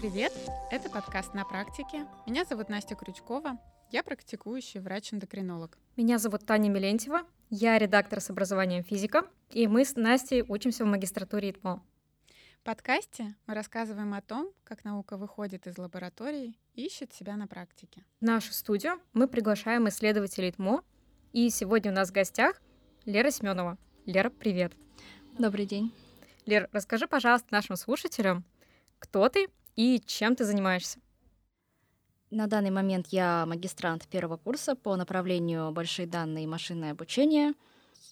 Привет! Это подкаст «На практике». Меня зовут Настя Крючкова. Я практикующий врач-эндокринолог. Меня зовут Таня Милентьева. Я редактор с образованием физика. И мы с Настей учимся в магистратуре ИТМО. В подкасте мы рассказываем о том, как наука выходит из лаборатории и ищет себя на практике. В нашу студию мы приглашаем исследователей ИТМО. И сегодня у нас в гостях Лера Семенова. Лера, привет. Добрый день. Лер, расскажи, пожалуйста, нашим слушателям, кто ты и чем ты занимаешься? На данный момент я магистрант первого курса по направлению большие данные и машинное обучение.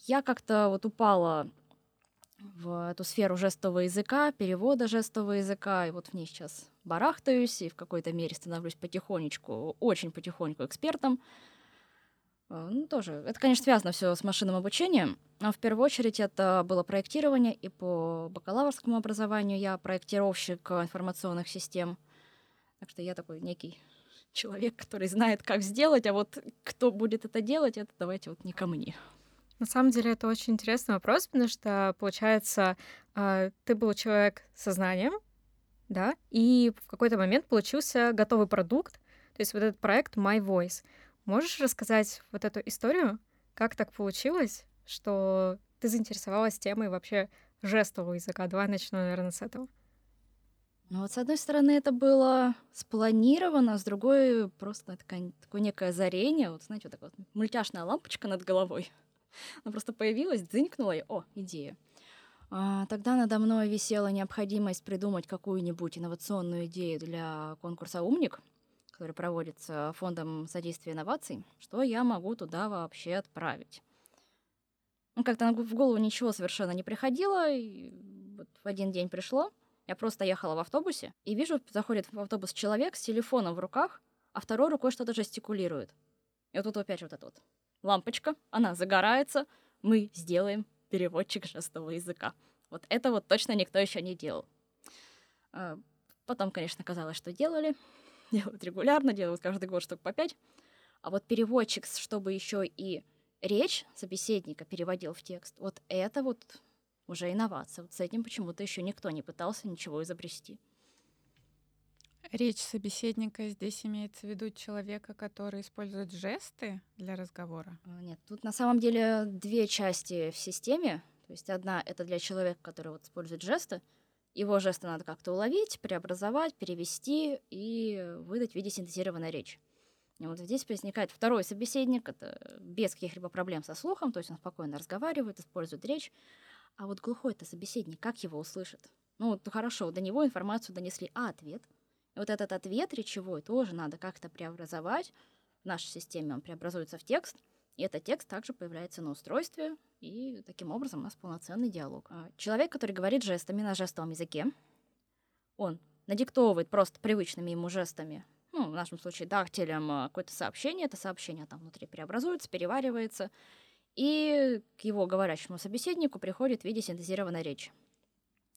Я как-то вот упала в эту сферу жестового языка, перевода жестового языка, и вот в ней сейчас барахтаюсь, и в какой-то мере становлюсь потихонечку, очень потихоньку экспертом. Э, ну, тоже. Это, конечно, связано все с машинным обучением, но в первую очередь это было проектирование, и по бакалаврскому образованию я проектировщик информационных систем. Так что я такой некий человек, который знает, как сделать, а вот кто будет это делать, это давайте вот не ко мне. На самом деле это очень интересный вопрос, потому что, получается, а, ты был человек со знанием, да, и в какой-то момент получился готовый продукт, то есть вот этот проект My Voice — Можешь рассказать вот эту историю, как так получилось, что ты заинтересовалась темой вообще жестового языка? Давай начну, наверное, с этого. Ну вот, с одной стороны, это было спланировано, с другой просто такое, такое некое озарение. Вот, знаете, вот такая вот мультяшная лампочка над головой. Она просто появилась, дзынькнула, и о, идея. А, тогда надо мной висела необходимость придумать какую-нибудь инновационную идею для конкурса «Умник», который проводится Фондом содействия инноваций, что я могу туда вообще отправить. Ну, как-то в голову ничего совершенно не приходило, и вот в один день пришло. Я просто ехала в автобусе, и вижу, заходит в автобус человек с телефоном в руках, а второй рукой что-то жестикулирует. И вот тут опять вот эта вот лампочка, она загорается, мы сделаем переводчик жестового языка. Вот это вот точно никто еще не делал. А, потом, конечно, казалось, что делали делают регулярно, делают каждый год штук по пять. А вот переводчик, чтобы еще и речь собеседника переводил в текст, вот это вот уже инновация. Вот с этим почему-то еще никто не пытался ничего изобрести. Речь собеседника здесь имеется в виду человека, который использует жесты для разговора? А, нет, тут на самом деле две части в системе. То есть одна — это для человека, который вот использует жесты, его жесты надо как-то уловить, преобразовать, перевести и выдать в виде синтезированной речи. И вот здесь возникает второй собеседник, это без каких-либо проблем со слухом, то есть он спокойно разговаривает, использует речь. А вот глухой-то собеседник, как его услышит? Ну, вот хорошо, до него информацию донесли, а ответ? И вот этот ответ речевой тоже надо как-то преобразовать. В нашей системе он преобразуется в текст, и этот текст также появляется на устройстве, и таким образом у нас полноценный диалог. А человек, который говорит жестами на жестовом языке, он надиктовывает просто привычными ему жестами, ну, в нашем случае дактилем, а, какое-то сообщение, это сообщение там внутри преобразуется, переваривается, и к его говорящему собеседнику приходит в виде синтезированной речи.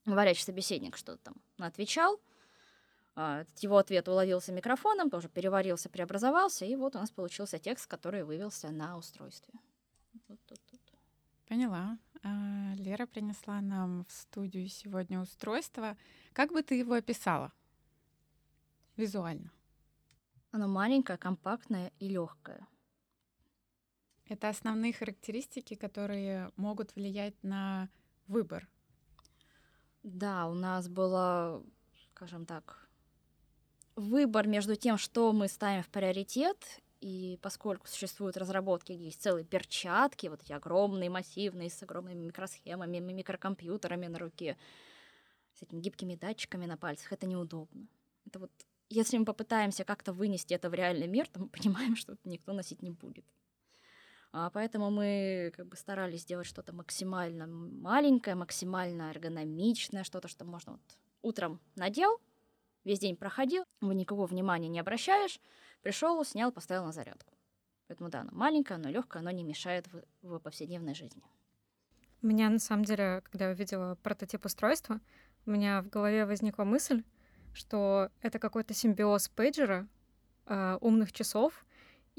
Говорящий собеседник что-то там отвечал, его ответ уловился микрофоном, тоже переварился, преобразовался, и вот у нас получился текст, который вывелся на устройстве. Вот тут, тут. Поняла. А, Лера принесла нам в студию сегодня устройство. Как бы ты его описала визуально? Оно маленькое, компактное и легкое. Это основные характеристики, которые могут влиять на выбор. Да, у нас было, скажем так, выбор между тем, что мы ставим в приоритет, и поскольку существуют разработки, есть целые перчатки, вот эти огромные, массивные, с огромными микросхемами, микрокомпьютерами на руке, с этими гибкими датчиками на пальцах, это неудобно. Это вот, если мы попытаемся как-то вынести это в реальный мир, то мы понимаем, что это никто носить не будет. А поэтому мы как бы старались сделать что-то максимально маленькое, максимально эргономичное, что-то, что можно вот утром надел, весь день проходил, вы никакого внимания не обращаешь, пришел, снял, поставил на зарядку. Поэтому да, оно маленькое, оно легкое, оно не мешает в, в повседневной жизни. У меня на самом деле, когда я увидела прототип устройства, у меня в голове возникла мысль, что это какой-то симбиоз пейджера, э, умных часов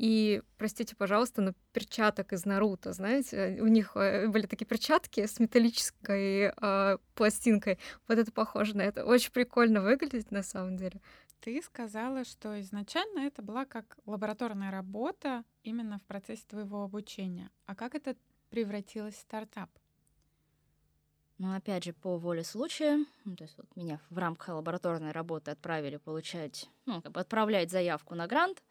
и, простите, пожалуйста, но перчаток из Наруто, знаете, у них э, были такие перчатки с металлической э, пластинкой. Вот это похоже на это. Очень прикольно выглядит на самом деле. Ты сказала, что изначально это была как лабораторная работа именно в процессе твоего обучения. А как это превратилось в стартап? Ну, опять же, по воле случая, ну, то есть вот меня в рамках лабораторной работы отправили получать, ну, как бы отправлять заявку на грант.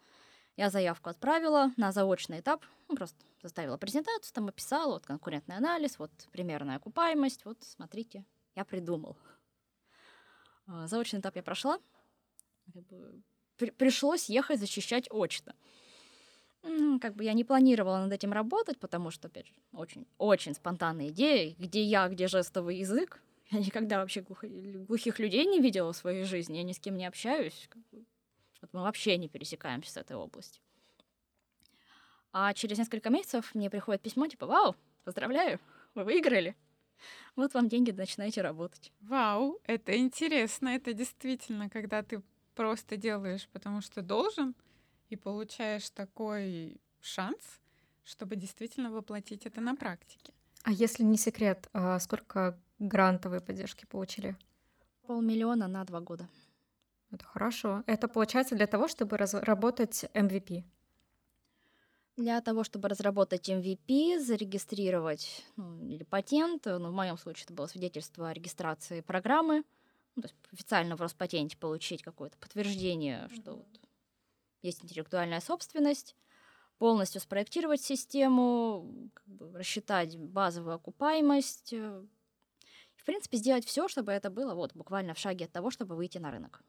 Я заявку отправила на заочный этап, ну, просто заставила презентацию, там описала, вот конкурентный анализ, вот примерная окупаемость, вот смотрите, я придумал. А, заочный этап я прошла, как бы при пришлось ехать защищать очно. Как бы я не планировала над этим работать, потому что, опять же, очень, очень спонтанная идея, где я, где жестовый язык. Я никогда вообще глухих людей не видела в своей жизни, я ни с кем не общаюсь. Как бы. Вот мы вообще не пересекаемся с этой областью. А через несколько месяцев мне приходит письмо, типа, вау, поздравляю, вы выиграли. Вот вам деньги, начинаете работать. Вау, это интересно, это действительно, когда ты просто делаешь, потому что должен, и получаешь такой шанс, чтобы действительно воплотить это на практике. А если не секрет, а сколько грантовой поддержки получили? Полмиллиона на два года. Это хорошо. Это получается для того, чтобы разработать MVP. Для того, чтобы разработать MVP, зарегистрировать ну, или патент, ну, в моем случае это было свидетельство о регистрации программы, ну, то есть официально в Роспатенте получить какое-то подтверждение, mm-hmm. что вот есть интеллектуальная собственность, полностью спроектировать систему, как бы рассчитать базовую окупаемость, э, в принципе, сделать все, чтобы это было вот буквально в шаге от того, чтобы выйти на рынок.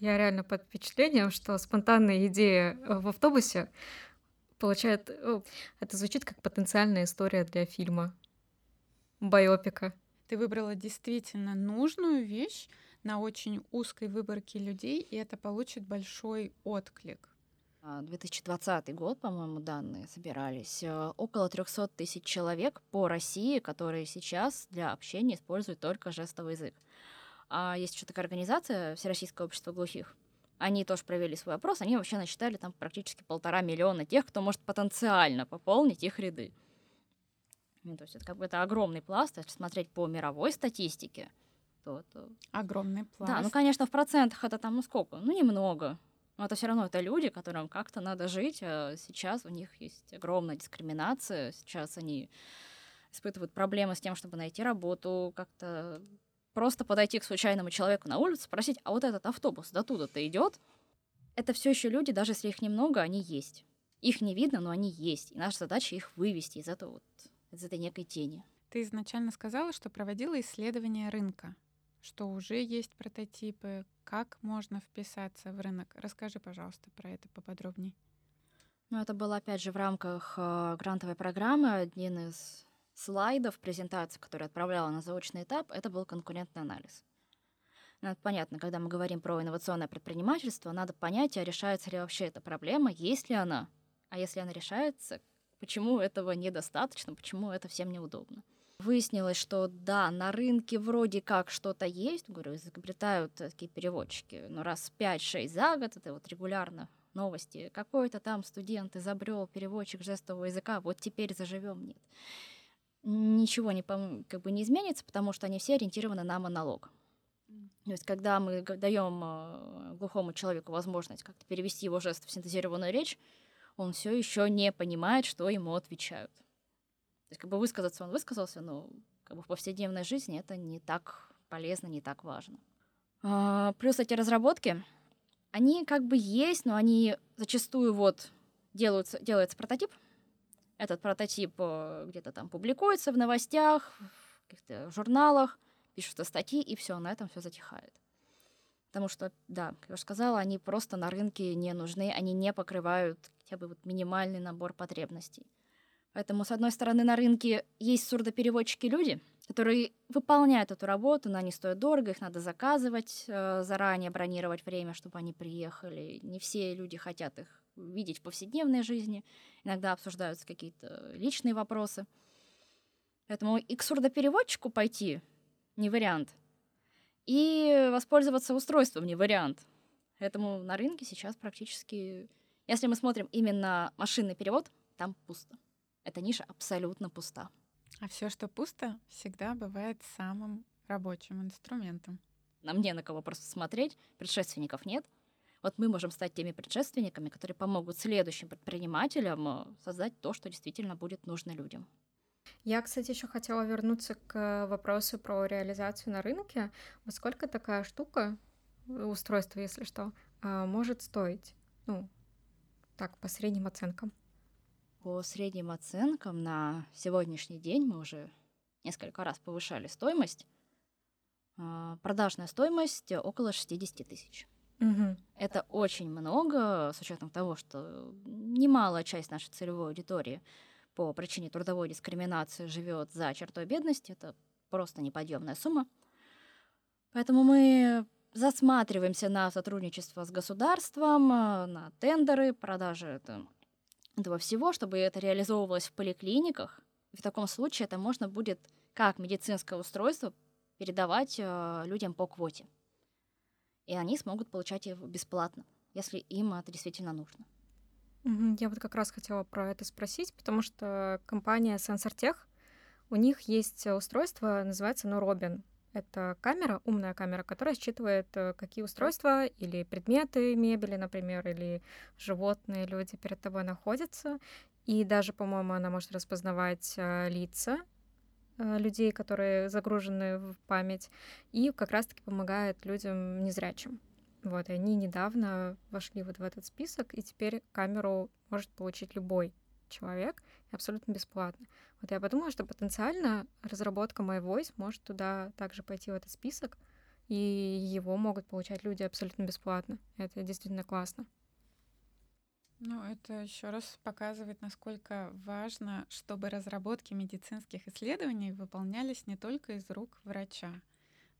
Я реально под впечатлением, что спонтанная идея э, в автобусе получает... Э, это звучит как потенциальная история для фильма, байопика. Ты выбрала действительно нужную вещь на очень узкой выборке людей, и это получит большой отклик. 2020 а, год, по-моему, данные собирались. Э, около 300 тысяч человек по России, которые сейчас для общения используют только жестовый язык. А есть еще такая организация Всероссийское общество глухих. Они тоже провели свой опрос, они вообще насчитали там практически полтора миллиона тех, кто может потенциально пополнить их ряды. Ну, то есть это как бы это огромный пласт, если смотреть по мировой статистике, то, то... Огромный пласт. Да, ну, конечно, в процентах это там, ну, сколько? Ну, немного. Но это все равно это люди, которым как-то надо жить. А сейчас у них есть огромная дискриминация. Сейчас они испытывают проблемы с тем, чтобы найти работу, как-то просто подойти к случайному человеку на улице, спросить, а вот этот автобус до туда-то идет? Это все еще люди, даже если их немного, они есть. Их не видно, но они есть. И наша задача их вывести из этого вот из этой некой тени. Ты изначально сказала, что проводила исследование рынка, что уже есть прототипы, как можно вписаться в рынок. Расскажи, пожалуйста, про это поподробнее. Ну, это было, опять же, в рамках э, грантовой программы. Один из слайдов презентации, который отправляла на заочный этап, это был конкурентный анализ. Ну, понятно, когда мы говорим про инновационное предпринимательство, надо понять, а решается ли вообще эта проблема, есть ли она, а если она решается, почему этого недостаточно, почему это всем неудобно. Выяснилось, что да, на рынке вроде как что-то есть, говорю, изобретают такие переводчики, но раз 5-6 за год, это вот регулярно новости, какой-то там студент изобрел переводчик жестового языка, вот теперь заживем, нет. Ничего не, как бы не изменится, потому что они все ориентированы на монолог. То есть, когда мы даем э, глухому человеку возможность как-то перевести его жест в синтезированную речь, он все еще не понимает, что ему отвечают. То есть как бы высказаться он высказался, но как бы в повседневной жизни это не так полезно, не так важно. А, плюс эти разработки, они как бы есть, но они зачастую вот делаются, делается прототип. Этот прототип э, где-то там публикуется в новостях, в каких-то журналах, пишутся статьи, и все, на этом все затихает. Потому что, да, как я уже сказала, они просто на рынке не нужны, они не покрывают хотя бы вот минимальный набор потребностей. Поэтому, с одной стороны, на рынке есть сурдопереводчики-люди, которые выполняют эту работу, но они стоят дорого, их надо заказывать э, заранее, бронировать время, чтобы они приехали. Не все люди хотят их видеть в повседневной жизни. Иногда обсуждаются какие-то личные вопросы. Поэтому и к сурдопереводчику пойти не вариант. И воспользоваться устройством не вариант. Поэтому на рынке сейчас практически... Если мы смотрим именно машинный перевод, там пусто. Эта ниша абсолютно пуста. А все, что пусто, всегда бывает самым рабочим инструментом. Нам не на кого просто смотреть, предшественников нет. Вот мы можем стать теми предшественниками, которые помогут следующим предпринимателям э, создать то, что действительно будет нужно людям. Я, кстати, еще хотела вернуться к вопросу про реализацию на рынке. Вот сколько такая штука, устройство, если что, а, может стоить? Ну, так, по средним оценкам. По средним оценкам на сегодняшний день мы уже несколько раз повышали стоимость. Продажная стоимость около 60 тысяч. Угу. Это очень много, с учетом того, что немалая часть нашей целевой аудитории по причине трудовой дискриминации живет за чертой бедности. Это просто неподъемная сумма. Поэтому мы засматриваемся на сотрудничество с государством, на тендеры, продажи этого всего, чтобы это реализовывалось в поликлиниках. В таком случае это можно будет как медицинское устройство передавать э, людям по квоте. И они смогут получать его бесплатно, если им это действительно нужно. Я вот как раз хотела про это спросить, потому что компания SensorTech, у них есть устройство, называется ну, Robin. Это камера, умная камера, которая считывает, э, какие устройства или предметы мебели, например, или животные, люди перед тобой находятся. И даже, по-моему, она может распознавать э, лица людей, которые загружены в память, и как раз-таки помогает людям незрячим. Вот, и они недавно вошли вот в этот список, и теперь камеру может получить любой человек абсолютно бесплатно. Вот я подумала, что потенциально разработка MyVoice может туда также пойти в этот список, и его могут получать люди абсолютно бесплатно. Это действительно классно. Ну, это еще раз показывает, насколько важно, чтобы разработки медицинских исследований выполнялись не только из рук врача.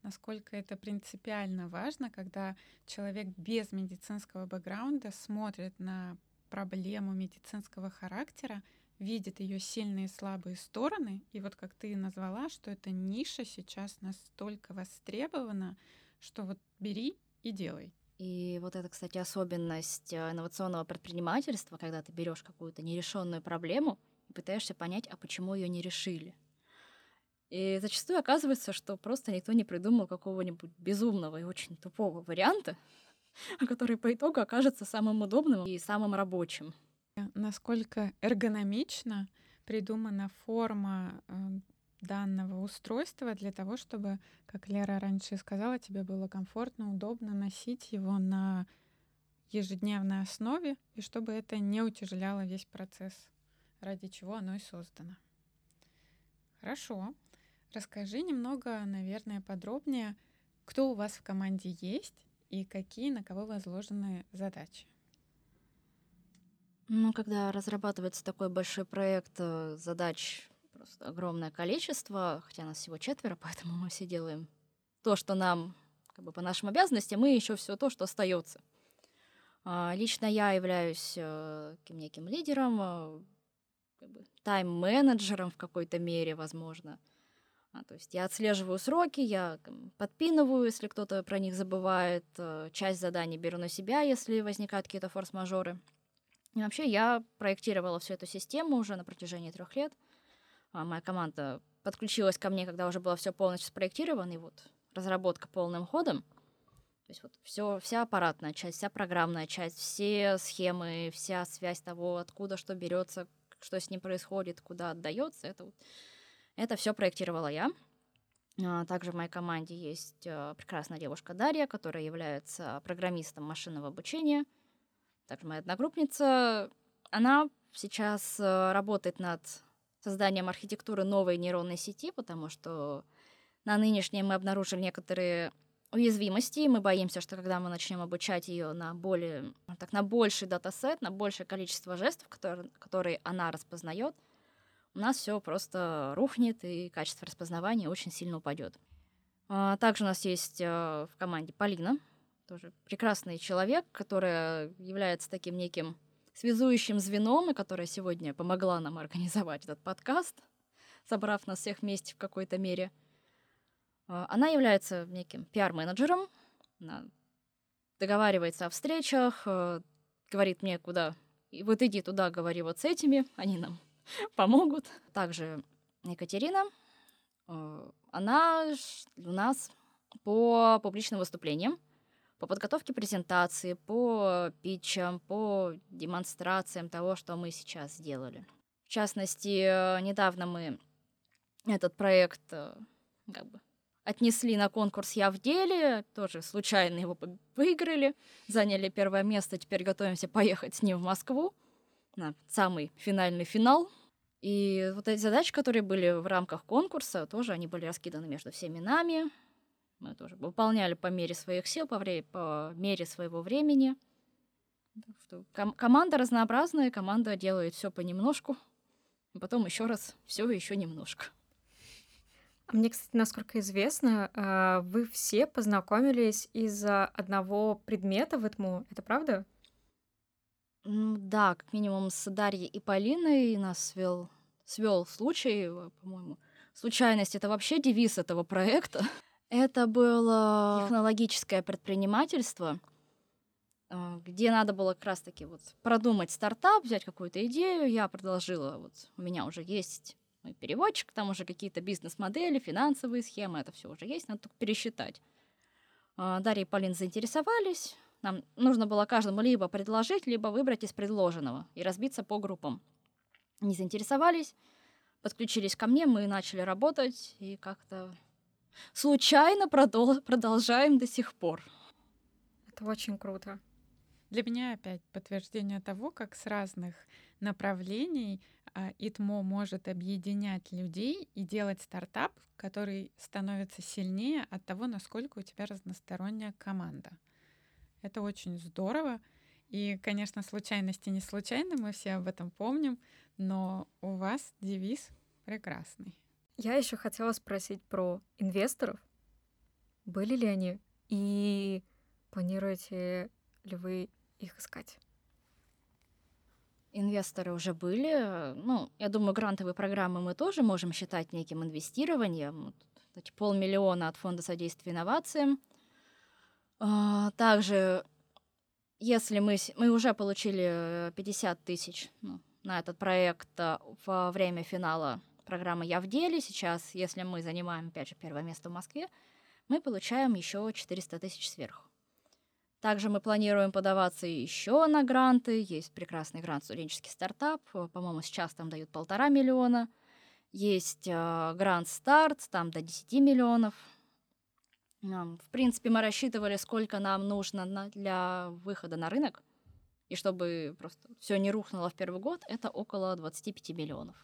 Насколько это принципиально важно, когда человек без медицинского бэкграунда смотрит на проблему медицинского характера, видит ее сильные и слабые стороны. И вот как ты назвала, что эта ниша сейчас настолько востребована, что вот бери и делай. И вот это, кстати, особенность э, инновационного предпринимательства, когда ты берешь какую-то нерешенную проблему и пытаешься понять, а почему ее не решили. И зачастую оказывается, что просто никто не придумал какого-нибудь безумного и очень тупого варианта, который по итогу окажется самым удобным и самым рабочим. Насколько эргономично придумана форма э, данного устройства для того, чтобы, как Лера раньше сказала, тебе было комфортно, удобно носить его на ежедневной основе, и чтобы это не утяжеляло весь процесс, ради чего оно и создано. Хорошо. Расскажи немного, наверное, подробнее, кто у вас в команде есть и какие на кого возложены задачи. Ну, когда разрабатывается такой большой проект, э, задач просто огромное количество, хотя нас всего четверо, поэтому мы все делаем то, что нам как бы по нашим обязанностям, и еще все то, что остается. А, лично я являюсь э, неким лидером, э, как бы, тайм-менеджером в какой-то мере, возможно. А, то есть я отслеживаю сроки, я подпинываю, если кто-то про них забывает, э, часть заданий беру на себя, если возникают какие-то форс-мажоры. И вообще я проектировала всю эту систему уже на протяжении трех лет. А моя команда подключилась ко мне, когда уже было все полностью спроектировано, и вот разработка полным ходом. То есть вот все, вся аппаратная часть, вся программная часть, все схемы, вся связь того, откуда что берется, что с ним происходит, куда отдается, это вот это все проектировала я. А, также в моей команде есть э, прекрасная девушка Дарья, которая является программистом машинного обучения. Также моя одногруппница. Она сейчас работает над созданием архитектуры новой нейронной сети, потому что на нынешней мы обнаружили некоторые уязвимости, и мы боимся, что когда мы начнем обучать ее на более, так, на больший датасет, на большее количество жестов, которые, которые она распознает, у нас все просто рухнет, и качество распознавания очень сильно упадет. А, также у нас есть а, в команде Полина, тоже прекрасный человек, которая является таким неким связующим звеном, и которая сегодня помогла нам организовать этот подкаст, собрав нас всех вместе в какой-то мере. А, она является неким пиар-менеджером, она договаривается о встречах, говорит мне, куда. И вот иди туда, говори вот с этими, они нам помогут. Также Екатерина, э, она у нас по публичным выступлениям, по подготовке презентации, по питчам, по демонстрациям того, что мы сейчас сделали. В частности, э, недавно мы этот проект э, как бы отнесли на конкурс «Я в деле», тоже случайно его выиграли, заняли первое место, теперь готовимся поехать с ним в Москву на самый финальный финал. И вот эти задачи, которые были в рамках конкурса, тоже они были раскиданы между всеми нами. Мы тоже выполняли по мере своих сил, по, вре- по мере своего времени. Ком- команда разнообразная, команда делает все понемножку, а потом еще раз все еще немножко. А мне, кстати, насколько известно, а, вы все познакомились из-за одного предмета в ЭТМУ. Это правда? Да, как минимум с Дарьей и Полиной нас свел, свел случай, э, по-моему. Случайность — это вообще девиз этого проекта. Это было технологическое предпринимательство, а, где надо было как раз-таки вот продумать стартап, взять какую-то идею. Я предложила, вот у меня уже есть мой переводчик, там уже какие-то бизнес-модели, финансовые схемы, это все уже есть, надо только пересчитать. А, Дарья и Полин заинтересовались. Нам нужно было каждому либо предложить, либо выбрать из предложенного и разбиться по группам. Не заинтересовались, подключились ко мне, мы начали работать и как-то случайно продол- продолжаем до сих пор. Это очень круто. Для меня опять подтверждение того, как с разных направлений а, ИТМО может объединять людей и делать стартап, который становится сильнее от того, насколько у тебя разносторонняя команда. Это очень здорово. И, конечно, случайности не случайны, мы все об этом помним, но у вас девиз прекрасный. Я еще хотела спросить про инвесторов. Были ли они? И планируете ли вы их искать? Инвесторы уже были. Ну, я думаю, грантовые программы мы тоже можем считать неким инвестированием. Вот, полмиллиона от Фонда содействия инновациям. А, также, если мы, мы уже получили 50 тысяч ну, на этот проект а, во время финала программы «Я в деле», сейчас, если мы занимаем, опять же, первое место в Москве, мы получаем еще 400 тысяч сверху. Также мы планируем подаваться еще на гранты. Есть прекрасный грант «Студенческий стартап». По-моему, сейчас там дают полтора миллиона. Есть э, грант «Старт», там до 10 миллионов. В принципе, мы рассчитывали, сколько нам нужно на, для выхода на рынок. И чтобы просто все не рухнуло в первый год, это около 25 миллионов.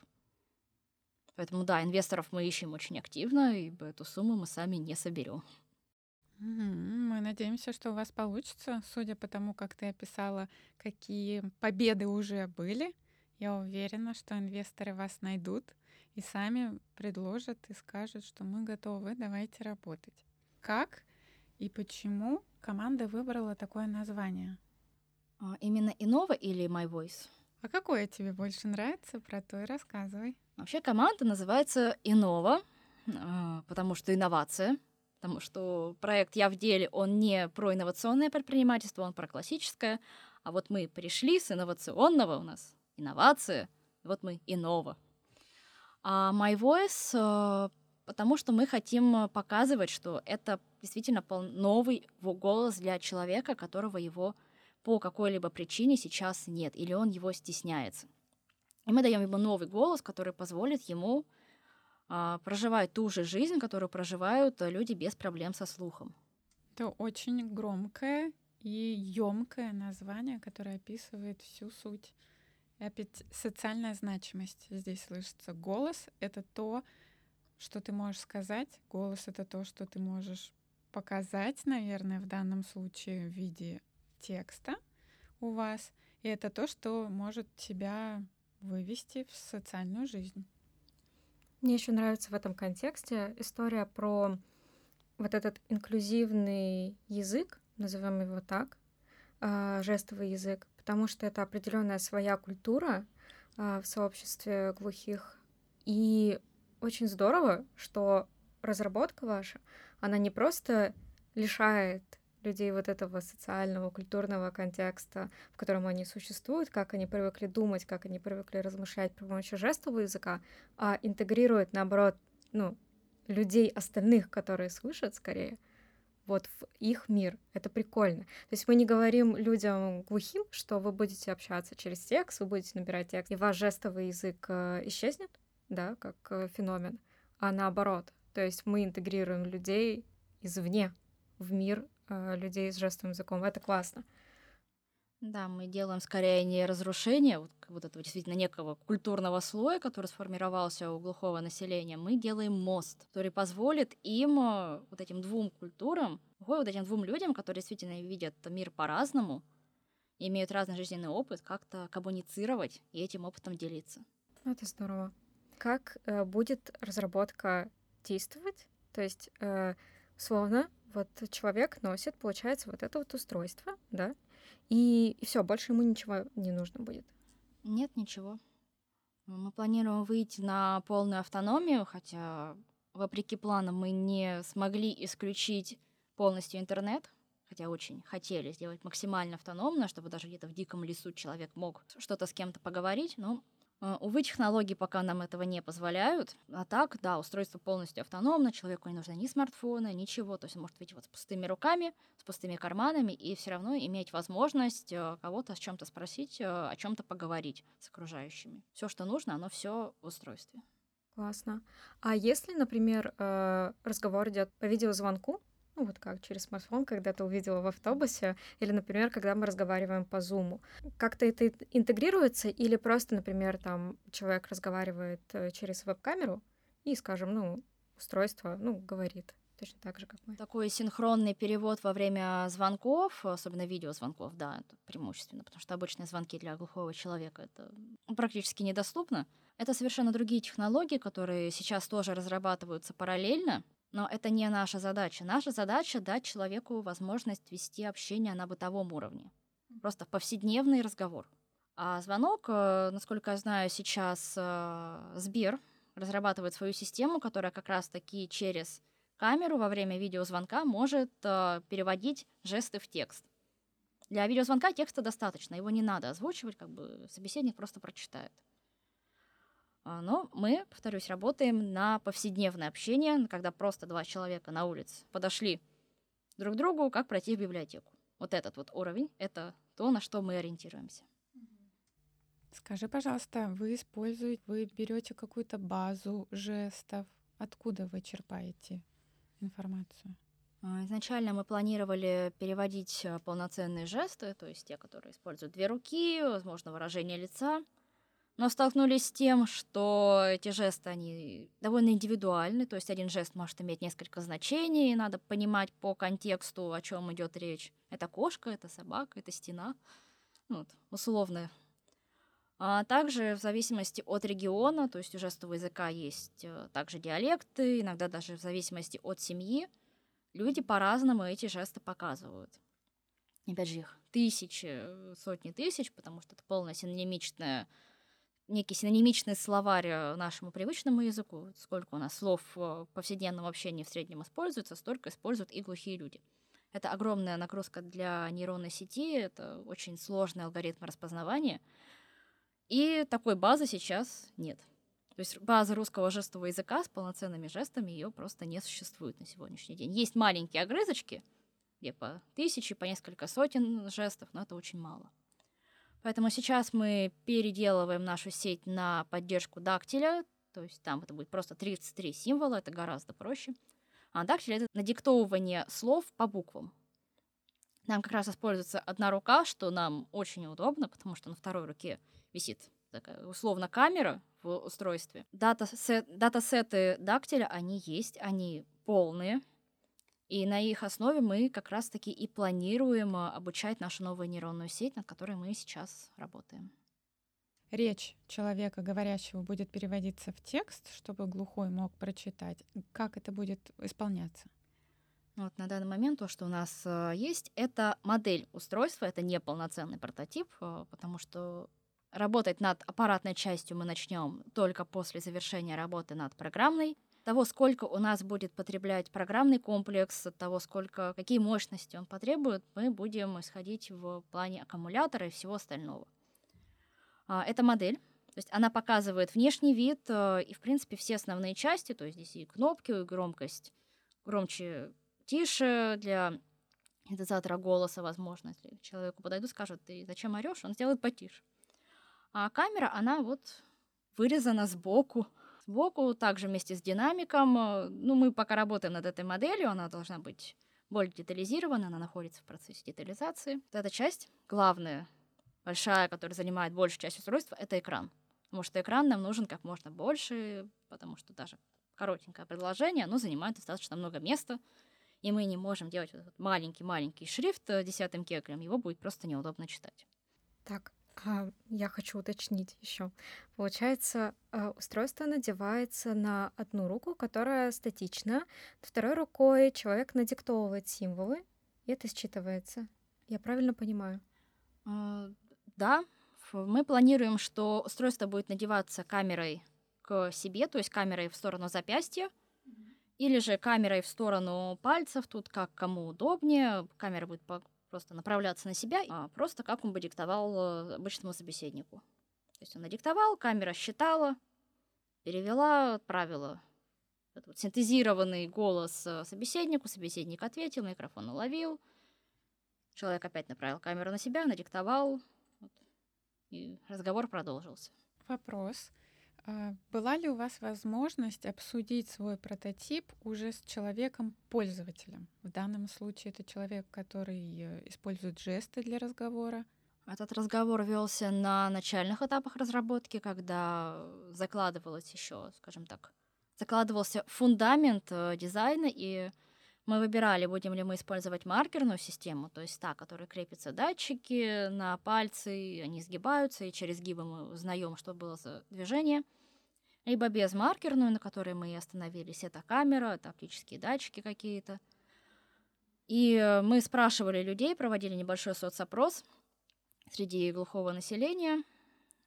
Поэтому да, инвесторов мы ищем очень активно, ибо эту сумму мы сами не соберем. Мы надеемся, что у вас получится, судя по тому, как ты описала, какие победы уже были. Я уверена, что инвесторы вас найдут и сами предложат и скажут, что мы готовы, давайте работать. Как и почему команда выбрала такое название? А, именно Innova или My Voice? А какое тебе больше нравится? Про то и рассказывай. Вообще команда называется Innova, а, потому что инновация — потому что проект «Я в деле», он не про инновационное предпринимательство, он про классическое, а вот мы пришли с инновационного, у нас инновация, вот мы инова. А My Voice, э, потому что мы хотим показывать, что это действительно новый голос для человека, которого его по какой-либо причине сейчас нет, или он его стесняется. И мы даем ему новый голос, который позволит ему а, проживать ту же жизнь, которую проживают э, люди без проблем со слухом. Это очень громкое и емкое название, которое описывает всю суть. И опять социальная значимость здесь слышится. Голос — это то, что ты можешь сказать. Голос — это то, что ты можешь показать, наверное, в данном случае в виде текста у вас. И это то, что может тебя вывести в социальную жизнь. Мне еще нравится в этом контексте история про вот этот инклюзивный язык, назовем его так, а, жестовый язык, потому что это определенная своя культура а, в сообществе глухих. И очень здорово, что разработка ваша, она не просто лишает людей вот этого социального, культурного контекста, в котором они существуют, как они привыкли думать, как они привыкли размышлять при помощи жестового языка, а интегрирует, наоборот, ну, людей остальных, которые слышат скорее, вот в их мир. Это прикольно. То есть мы не говорим людям глухим, что вы будете общаться через текст, вы будете набирать текст, и ваш жестовый язык э, исчезнет, да, как э, феномен, а наоборот. То есть мы интегрируем людей извне в мир людей с жестовым языком. Это классно. Да, мы делаем скорее не разрушение вот, вот этого действительно некого культурного слоя, который сформировался у глухого населения, мы делаем мост, который позволит им, э, вот этим двум культурам, вот этим двум людям, которые действительно видят мир по-разному, имеют разный жизненный опыт, как-то коммуницировать и этим опытом делиться. Это здорово. Как э, будет разработка действовать? То есть, э, условно, вот человек носит, получается, вот это вот устройство, да, и, и все, больше ему ничего не нужно будет. Нет, ничего. Мы планируем выйти на полную автономию, хотя, вопреки планам, мы не смогли исключить полностью интернет, хотя очень хотели сделать максимально автономно, чтобы даже где-то в диком лесу человек мог что-то с кем-то поговорить, но увы, технологии пока нам этого не позволяют. А так, да, устройство полностью автономно, человеку не нужно ни смартфона, ничего. То есть он может выйти вот с пустыми руками, с пустыми карманами и все равно иметь возможность э, кого-то о чем-то спросить, э, о чем-то поговорить с окружающими. Все, что нужно, оно все в устройстве. Классно. А если, например, э, разговор идет по видеозвонку, ну вот как через смартфон, когда ты увидела в автобусе, или, например, когда мы разговариваем по зуму. Как-то это интегрируется, или просто, например, там человек разговаривает э, через веб-камеру и, скажем, ну, устройство, ну, говорит точно так же, как мы. Такой синхронный перевод во время звонков, особенно видеозвонков, да, это преимущественно, потому что обычные звонки для глухого человека это практически недоступно. Это совершенно другие технологии, которые сейчас тоже разрабатываются параллельно. Но это не наша задача. Наша задача дать человеку возможность вести общение на бытовом уровне. Просто повседневный разговор. А звонок, э, насколько я знаю, сейчас э, Сбер разрабатывает свою систему, которая как раз-таки через камеру во время видеозвонка может э, переводить жесты в текст. Для видеозвонка текста достаточно, его не надо озвучивать, как бы собеседник просто прочитает. А, но мы, повторюсь, работаем на повседневное общение, когда просто два человека на улице подошли друг к другу, как пройти в библиотеку. Вот этот вот уровень — это то, на что мы ориентируемся. Скажи, пожалуйста, вы используете, вы берете какую-то базу жестов, откуда вы черпаете информацию? А, изначально мы планировали переводить э, полноценные жесты, то есть те, которые используют две руки, возможно, выражение лица — но столкнулись с тем, что эти жесты, они довольно индивидуальны, то есть один жест может иметь несколько значений, и надо понимать по контексту, о чем идет речь. Это кошка, это собака, это стена, ну, вот, условно. А также в зависимости от региона, то есть у жестового языка есть э, также диалекты, иногда даже в зависимости от семьи, люди по-разному эти жесты показывают. Опять же, их тысячи, сотни тысяч, потому что это полная синонимичная некий синонимичный словарь э, нашему привычному языку. Сколько у нас слов в повседневном общении в среднем используется, столько используют и глухие люди. Это огромная нагрузка для нейронной сети, это очень сложный алгоритм распознавания. И такой базы сейчас нет. То есть базы русского жестового языка с полноценными жестами ее просто не существует на сегодняшний день. Есть маленькие огрызочки, где по тысяче, по несколько сотен жестов, но это очень мало. Поэтому сейчас мы переделываем нашу сеть на поддержку дактиля, то есть там это будет просто 33 символа, это гораздо проще. А дактиль — это надиктовывание слов по буквам. Нам как раз используется одна рука, что нам очень удобно, потому что на второй руке висит такая условно камера в устройстве. Дата-сеты дактиля, они есть, они полные, и на их основе мы как раз-таки и планируем а, обучать нашу новую нейронную сеть, над которой мы сейчас работаем. Речь человека говорящего будет переводиться в текст, чтобы глухой мог прочитать. Как это будет исполняться? Вот на данный момент то, что у нас э, есть, это модель устройства, это не полноценный прототип, э, потому что работать над аппаратной частью мы начнем только после завершения работы над программной того, сколько у нас будет потреблять программный комплекс, от того, сколько, какие мощности он потребует, мы будем исходить в плане аккумулятора и всего остального. А, это модель, то есть она показывает внешний вид э, и, в принципе, все основные части, то есть здесь и кнопки, и громкость громче, тише для синтезатора голоса, возможно, если человеку подойдут, скажут, ты зачем орешь, он сделает потише. А камера, она вот вырезана сбоку, сбоку, также вместе с динамиком. Э, ну, мы пока работаем над этой моделью, она должна быть более детализирована, она находится в процессе детализации. Вот эта часть, главная, большая, которая занимает большую часть устройства, это экран. Потому что экран нам нужен как можно больше, потому что даже коротенькое предложение, оно занимает достаточно много места, и мы не можем делать вот маленький-маленький шрифт э, десятым кеглем, его будет просто неудобно читать. Так, я хочу уточнить еще. Получается, а, устройство надевается на одну руку, которая статична. Второй рукой человек надиктовывает символы, и это считывается. Я правильно понимаю? А, да, мы планируем, что устройство будет надеваться камерой к себе, то есть камерой в сторону запястья, или же камерой в сторону пальцев, тут как кому удобнее. Камера будет просто направляться на себя, а просто как он бы диктовал э, обычному собеседнику. То есть он надиктовал, камера считала, перевела, отправила этот вот синтезированный голос э, собеседнику, собеседник ответил, микрофон уловил, человек опять направил камеру на себя, надиктовал, вот, и разговор продолжился. Вопрос. А, была ли у вас возможность обсудить свой прототип уже с человеком-пользователем? В данном случае это человек, который э, использует жесты для разговора. Этот разговор велся на начальных этапах разработки, когда закладывалось еще, скажем так, закладывался фундамент э, дизайна, и мы выбирали, будем ли мы использовать маркерную систему, то есть та, которая крепится датчики на пальцы, они сгибаются, и через гибы мы узнаем, что было за движение — либо без маркерную, на которой мы и остановились. Это камера, это оптические датчики какие-то. И э, мы спрашивали людей, проводили небольшой соцопрос среди глухого населения.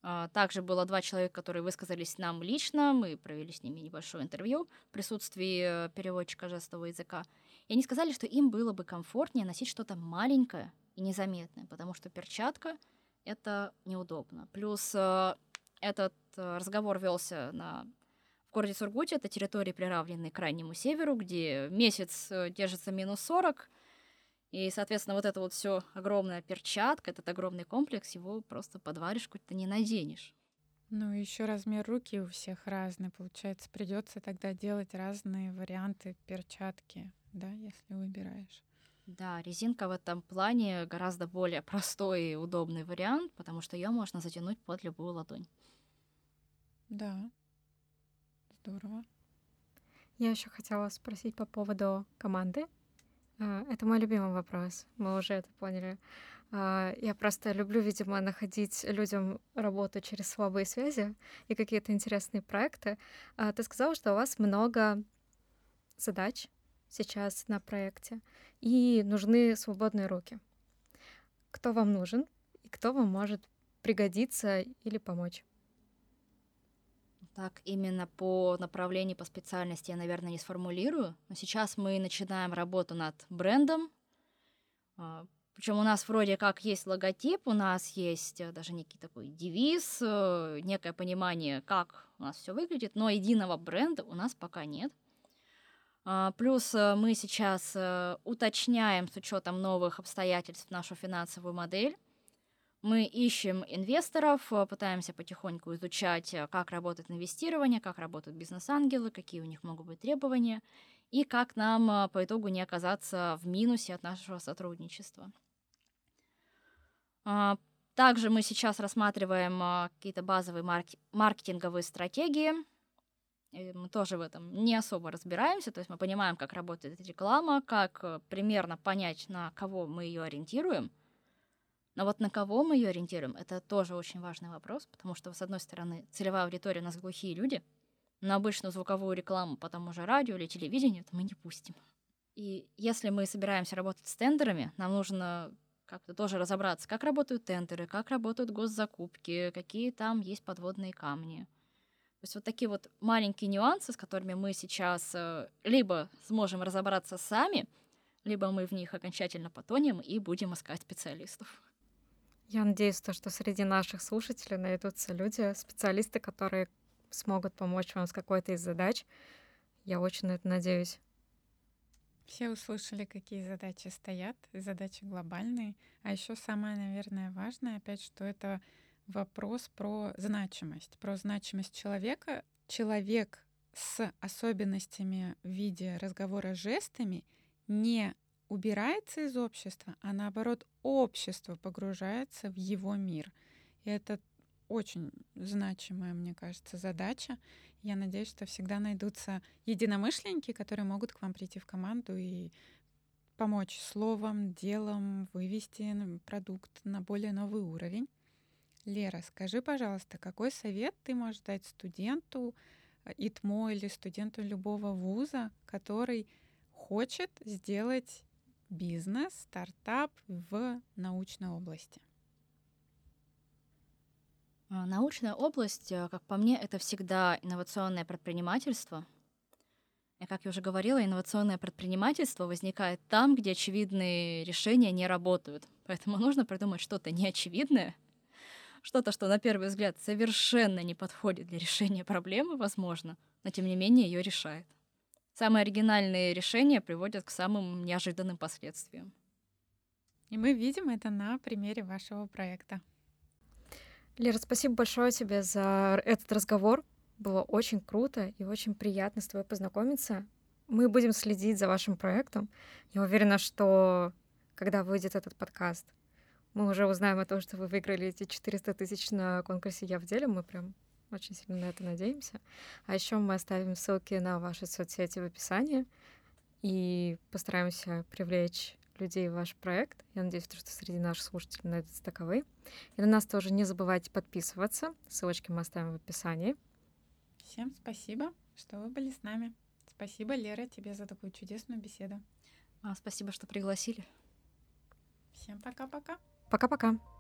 А, также было два человека, которые высказались нам лично. Мы провели с ними небольшое интервью в присутствии э, переводчика жестового языка. И они сказали, что им было бы комфортнее носить что-то маленькое и незаметное, потому что перчатка — это неудобно. Плюс э, этот э, разговор велся на в городе Сургуте, это территории, приравненные к крайнему северу, где месяц э, держится минус 40, и, соответственно, вот это вот все огромная перчатка, этот огромный комплекс, его просто под варежку ты не наденешь. Ну, еще размер руки у всех разный. Получается, придется тогда делать разные варианты перчатки, да, если выбираешь. Да, резинка в этом плане гораздо более простой и удобный вариант, потому что ее можно затянуть под любую ладонь. Да, здорово. Я еще хотела спросить по поводу команды. А, это мой любимый вопрос. Мы уже это поняли. А, я просто люблю, видимо, находить людям работу через слабые связи и какие-то интересные проекты. А, ты сказала, что у вас много задач сейчас на проекте, и нужны свободные руки. Кто вам нужен и кто вам может пригодиться или помочь? Так, именно по направлению, по специальности я, наверное, не сформулирую. Но сейчас мы начинаем работу над брендом. А, Причем у нас вроде как есть логотип, у нас есть э, даже некий такой девиз, э, некое понимание, как у нас все выглядит, но единого бренда у нас пока нет. А, плюс э, мы сейчас уточняем с учетом новых обстоятельств нашу финансовую модель. Мы ищем инвесторов, э, пытаемся потихоньку изучать, э, как работает инвестирование, как работают бизнес-ангелы, какие у них могут быть требования, и как нам э, по итогу не оказаться в минусе от нашего сотрудничества. А, также мы сейчас рассматриваем какие-то базовые маркетинговые стратегии. Мы тоже в этом не особо разбираемся, то есть мы понимаем, как работает реклама, как примерно понять, на кого мы ее ориентируем – но вот на кого мы ее ориентируем, это тоже очень важный вопрос, потому что, с одной стороны, целевая аудитория у нас глухие люди, на обычную звуковую рекламу по тому же радио или телевидению это мы не пустим. И если мы собираемся работать с тендерами, нам нужно как-то тоже разобраться, как работают тендеры, как работают госзакупки, какие там есть подводные камни. То есть вот такие вот маленькие нюансы, с которыми мы сейчас э, либо сможем разобраться сами, либо мы в них окончательно потонем и будем искать специалистов. Я надеюсь, то, что среди наших слушателей найдутся люди, специалисты, которые смогут помочь вам с какой-то из задач. Я очень на это надеюсь. Все услышали, какие задачи стоят, задачи глобальные. А еще самое, наверное, важное, опять, что это вопрос про значимость, про значимость человека. Человек с особенностями в виде разговора жестами не убирается из общества, а наоборот общество погружается в его мир. И это очень значимая, мне кажется, задача. Я надеюсь, что всегда найдутся единомышленники, которые могут к вам прийти в команду и помочь словом, делом вывести продукт на более новый уровень. Лера, скажи, пожалуйста, какой совет ты можешь дать студенту э, ИТМО или студенту любого вуза, который хочет сделать бизнес, стартап в научной области? А, научная область, э, как по мне, это всегда инновационное предпринимательство. И, как я уже говорила, инновационное предпринимательство возникает там, где очевидные решения не работают. Поэтому нужно придумать что-то неочевидное, что-то, что на первый взгляд совершенно не подходит для решения проблемы, возможно, но тем не менее ее решает. Самые оригинальные решения приводят к самым неожиданным последствиям. И мы видим это на примере вашего проекта. Лера, спасибо большое тебе за этот разговор. Было очень круто и очень приятно с тобой познакомиться. Мы будем следить за вашим проектом. Я уверена, что когда выйдет этот подкаст, мы уже узнаем о том, что вы выиграли эти 400 тысяч на конкурсе «Я в деле». Мы прям очень сильно на это надеемся. А еще мы оставим ссылки на ваши соцсети в описании и постараемся привлечь людей в ваш проект. Я надеюсь, что среди наших слушателей найдутся таковые. И на нас тоже не забывайте подписываться. Ссылочки мы оставим в описании. Всем спасибо, что вы были с нами. Спасибо, Лера, тебе за такую чудесную беседу. А, спасибо, что пригласили. Всем пока-пока. Пока-пока.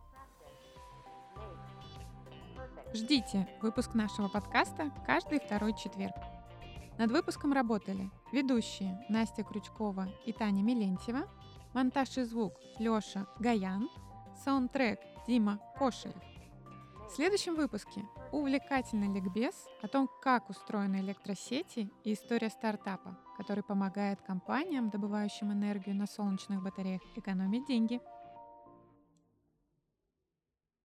Ждите выпуск нашего подкаста каждый второй четверг. Над выпуском работали ведущие Настя Крючкова и Таня Милентьева – Монтаж и звук Лёша Гаян. Саундтрек Дима Кошелев. В следующем выпуске увлекательный ликбез о том, как устроены электросети и история стартапа, который помогает компаниям, добывающим энергию на солнечных батареях, экономить деньги –